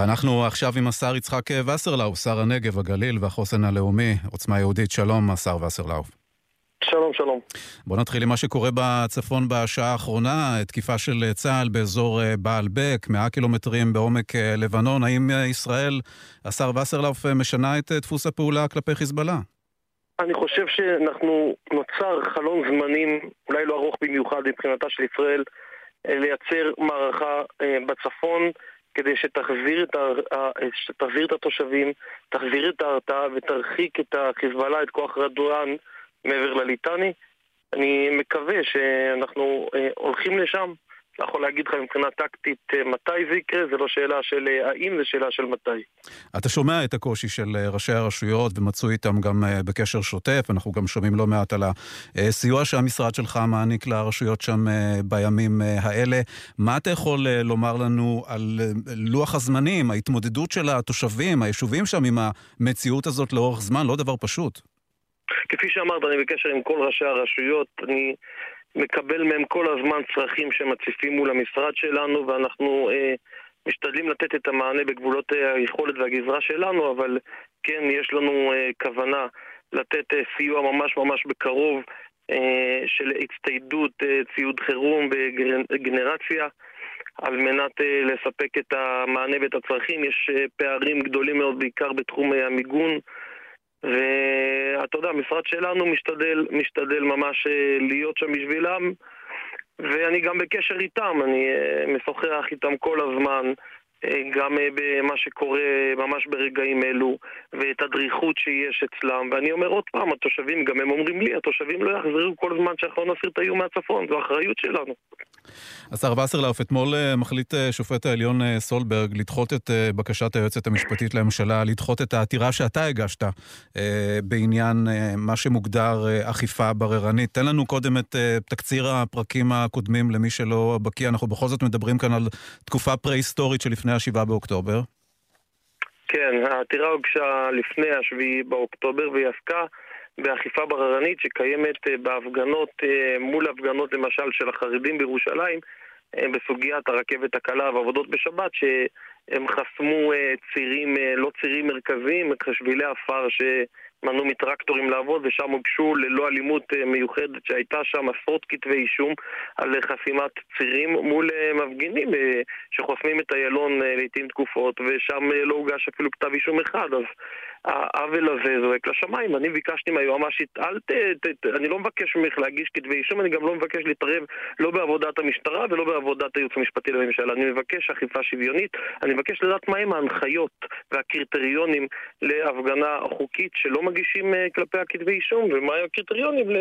ואנחנו עכשיו עם השר יצחק וסרלאוף, שר הנגב, הגליל והחוסן הלאומי, עוצמה יהודית. שלום, השר וסרלאוף. שלום, שלום. בוא נתחיל עם מה שקורה בצפון בשעה האחרונה, תקיפה של צה"ל באזור אה, בעל בק, 100 קילומטרים בעומק אה, לבנון. האם אה, ישראל, השר וסרלאוף, משנה את דפוס הפעולה כלפי חיזבאללה? אני חושב שאנחנו, נוצר חלון זמנים, אולי לא ארוך במיוחד מבחינתה של ישראל, לייצר מערכה בצפון כדי שתחזיר את, ה... שתחזיר את התושבים, תחזיר את ההרתעה ותרחיק את החיזבאללה, את כוח רדואן מעבר לליטני. אני מקווה שאנחנו אה, הולכים לשם. לא יכול להגיד לך מבחינה טקטית אה, מתי זה יקרה, זה לא שאלה של אה, האם, זה שאלה של מתי. אתה שומע את הקושי של ראשי הרשויות ומצוי איתם גם בקשר שוטף, אנחנו גם שומעים לא מעט על הסיוע שהמשרד שלך מעניק לרשויות שם בימים האלה. מה אתה יכול לומר לנו על לוח הזמנים, ההתמודדות של התושבים, היישובים שם עם המציאות הזאת לאורך זמן? לא דבר פשוט. כפי שאמרת, אני בקשר עם כל ראשי הרשויות, אני מקבל מהם כל הזמן צרכים שמציפים מול המשרד שלנו, ואנחנו אה, משתדלים לתת את המענה בגבולות אה, היכולת והגזרה שלנו, אבל כן, יש לנו אה, כוונה לתת אה, סיוע ממש ממש בקרוב אה, של הצטיידות אה, ציוד חירום בגנרציה. על מנת אה, לספק את המענה ואת הצרכים. יש אה, פערים גדולים מאוד בעיקר בתחום אה, המיגון. ואתה יודע, המשרד שלנו משתדל, משתדל ממש אה, להיות שם בשבילם ואני גם בקשר איתם, אני אה, משוחח איתם כל הזמן אה, גם במה שקורה ממש ברגעים אלו ואת הדריכות שיש אצלם. ואני אומר עוד פעם, התושבים, גם הם אומרים לי, התושבים לא יחזרו כל זמן שאנחנו נסיר את האיום מהצפון, זו אחריות שלנו השר וסרלאוף, אתמול אה, מחליט אה, שופט העליון אה, סולברג לדחות את בקשת היועצת המשפטית לממשלה, לדחות את העתירה שאתה הגשת בעניין מה שמוגדר אכיפה בררנית. תן לנו קודם את תקציר הפרקים הקודמים למי שלא בקיא. אנחנו בכל זאת מדברים כאן על תקופה פרה-היסטורית שלפני ה-7 באוקטובר. כן, העתירה הוגשה לפני ה-7 באוקטובר והיא עסקה באכיפה בררנית שקיימת אה, בהפגנות, אה, מול הפגנות למשל של החרדים בירושלים אה, בסוגיית הרכבת הקלה ועבודות בשבת שהם חסמו צירים, לא צירים מרכזיים, שבילי עפר ש... מנעו מטרקטורים לעבוד ושם הוגשו ללא אלימות מיוחדת שהייתה שם עשרות כתבי אישום על חסימת צירים מול מפגינים שחוסמים את איילון לעיתים תקופות ושם לא הוגש אפילו כתב אישום אחד אז העוול הזה זועק לשמיים. אני ביקשתי מהיועמ"שית, אל ת... אני לא מבקש ממך להגיש כתבי אישום, אני גם לא מבקש להתערב לא בעבודת המשטרה ולא בעבודת הייעוץ המשפטי לממשלה. אני מבקש אכיפה שוויונית, אני מבקש לדעת מהם ההנחיות והקריטריונים להפגנה חוקית שלא מגישים אה, כלפי הכתבי אישום, ומה הקריטריונים ל...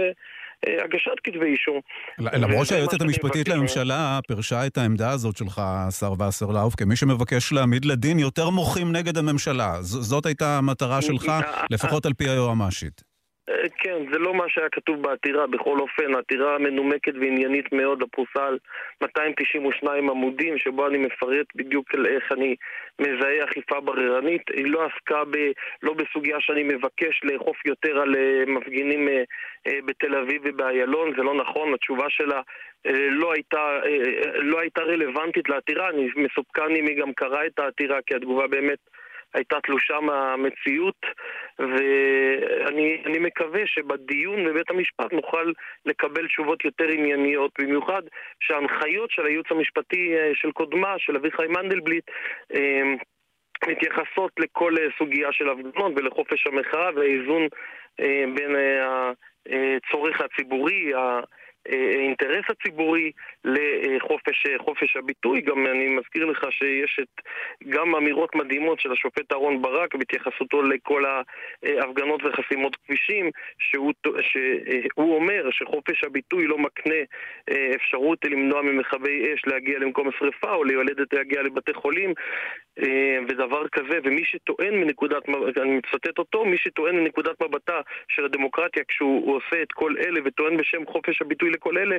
אה, הגשת כתבי אישום. למרות שהיועצת המשפטית לממשלה פירשה את העמדה הזאת שלך, השר וסרלאוף, כמי שמבקש להעמיד לדין יותר מוחים נגד הממשלה. זאת הייתה המטרה שלך, לפחות על פי היועמ"שית. אה, כן, זה לא מה שהיה כתוב בעתירה, בכל אופן, העתירה מנומקת ועניינית מאוד, הפרוסה על 292 עמודים, שבו אני מפרט בדיוק על איך אני מזהה אכיפה בררנית. היא לא עסקה ב, לא בסוגיה שאני מבקש לאכוף יותר על אה, מפגינים אה, בתל אביב ובאיילון, זה לא נכון, התשובה שלה לא הייתה, לא הייתה רלוונטית לעתירה, אני מסופקן אם היא גם קראה את העתירה, כי התגובה באמת... הייתה תלושה מהמציאות ואני מקווה שבדיון בבית המשפט נוכל לקבל תשובות יותר ענייניות, במיוחד שההנחיות של הייעוץ המשפטי אה, של קודמה, של אביחי מנדלבליט, אה, מתייחסות לכל אה, סוגיה של הפגנות ולחופש המחאה והאיזון בין הצורך הציבורי, האינטרס הציבורי לחופש הביטוי. גם אני מזכיר לך שיש את גם אמירות מדהימות של השופט אהרן ברק בהתייחסותו לכל ההפגנות וחסימות כבישים, שהוא, שהוא אומר שחופש הביטוי לא מקנה אה, אפשרות למנוע ממכבי אש להגיע למקום השרפה או ליולדת להגיע לבתי חולים אה, ודבר כזה, ומי שטוען מנקודת, אני מצטט אותו, מי שטוען מנקודת מבטה של הדמוקרטיה כשהוא עושה את כל אלה וטוען בשם חופש הביטוי לכל אלה,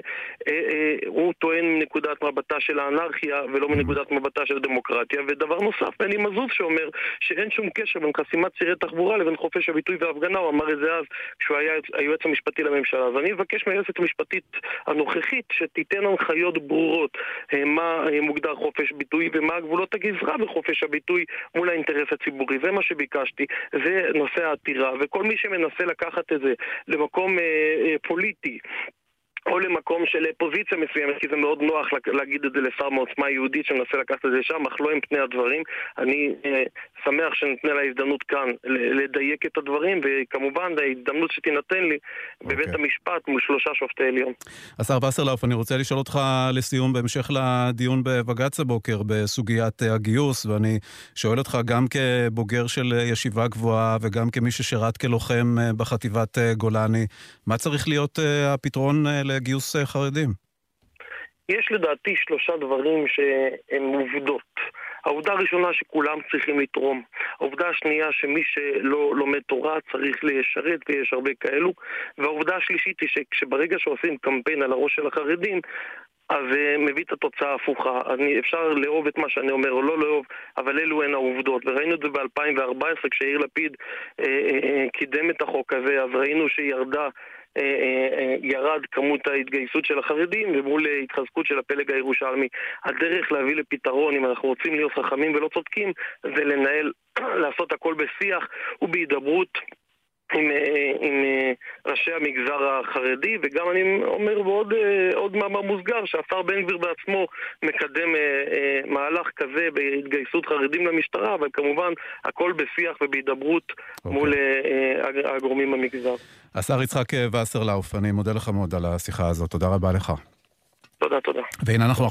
אה, הוא הוא טוען מנקודת מבטה של האנרכיה ולא מנקודת מבטה של הדמוקרטיה. ודבר נוסף, בני מזוז שאומר שאין שום קשר בין חסימת צירי תחבורה לבין חופש הביטוי וההפגנה, הוא אמר את זה אז כשהוא היה היועץ המשפטי לממשלה. אז אני מבקש מהיועצת המשפטית הנוכחית שתיתן הנחיות ברורות אה, מה אה, מוגדר חופש ביטוי ומה גבולות הגזרה בחופש חופש הביטוי מול האינטרס הציבורי. זה מה שביקשתי, זה נושא העתירה, וכל מי שמנסה לקחת את זה למקום אה, אה, פוליטי או למקום של פוזיציה מסוימת, כי זה מאוד נוח להגיד את זה לשר מעוצמה יהודית שמנסה לקחת את זה שם, אך לא עם פני הדברים. אני אה, שמח שניתנה לה הזדמנות כאן לדייק את הדברים, וכמובן ההזדמנות שתינתן לי okay. בבית אוקיי. המשפט מול שלושה שופטי עליון. השר וסרלאוף, אני רוצה לשאול אותך לסיום, בהמשך לדיון בבג"ץ הבוקר בסוגיית הגיוס, ואני שואל אותך גם כבוגר של ישיבה גבוהה וגם כמי ששירת כלוחם אה, בחטיבת אה, גולני, מה צריך להיות הפתרון לגיוס חרדים? יש לדעתי שלושה דברים שהם עובדות. העובדה הראשונה שכולם צריכים לתרום. העובדה השנייה שמי שלא לומד תורה צריך לשרת, ויש הרבה כאלו. והעובדה השלישית היא שכשברגע שעושים קמפיין על הראש של החרדים, אז uh, מביא את התוצאה ההפוכה. אני, אפשר לאהוב את מה שאני אומר או לא לאהוב, אבל אלו הן העובדות. וראינו את זה ב-2014 כשיאיר לפיד uh, uh, uh, קידם את החוק הזה, אז ראינו שירדה אה, אה, אה, ירד כמות ההתגייסות של החרדים ומול התחזקות של הפלג הירושלמי. הדרך להביא לפתרון, אם אנחנו רוצים להיות חכמים ולא צודקים, זה לנהל, לעשות הכל בשיח ובהידברות. עם, עם ראשי המגזר החרדי, וגם אני אומר בעוד עוד מאמר מוסגר שהשר בן גביר בעצמו מקדם מהלך כזה בהתגייסות חרדים למשטרה, אבל כמובן הכל בשיח ובהידברות okay. אוקיי. מול הגורמים במגזר. השר יצחק וסרלאוף, אני מודה לך מאוד על השיחה הזאת, תודה רבה לך. תודה, תודה. והנה אנחנו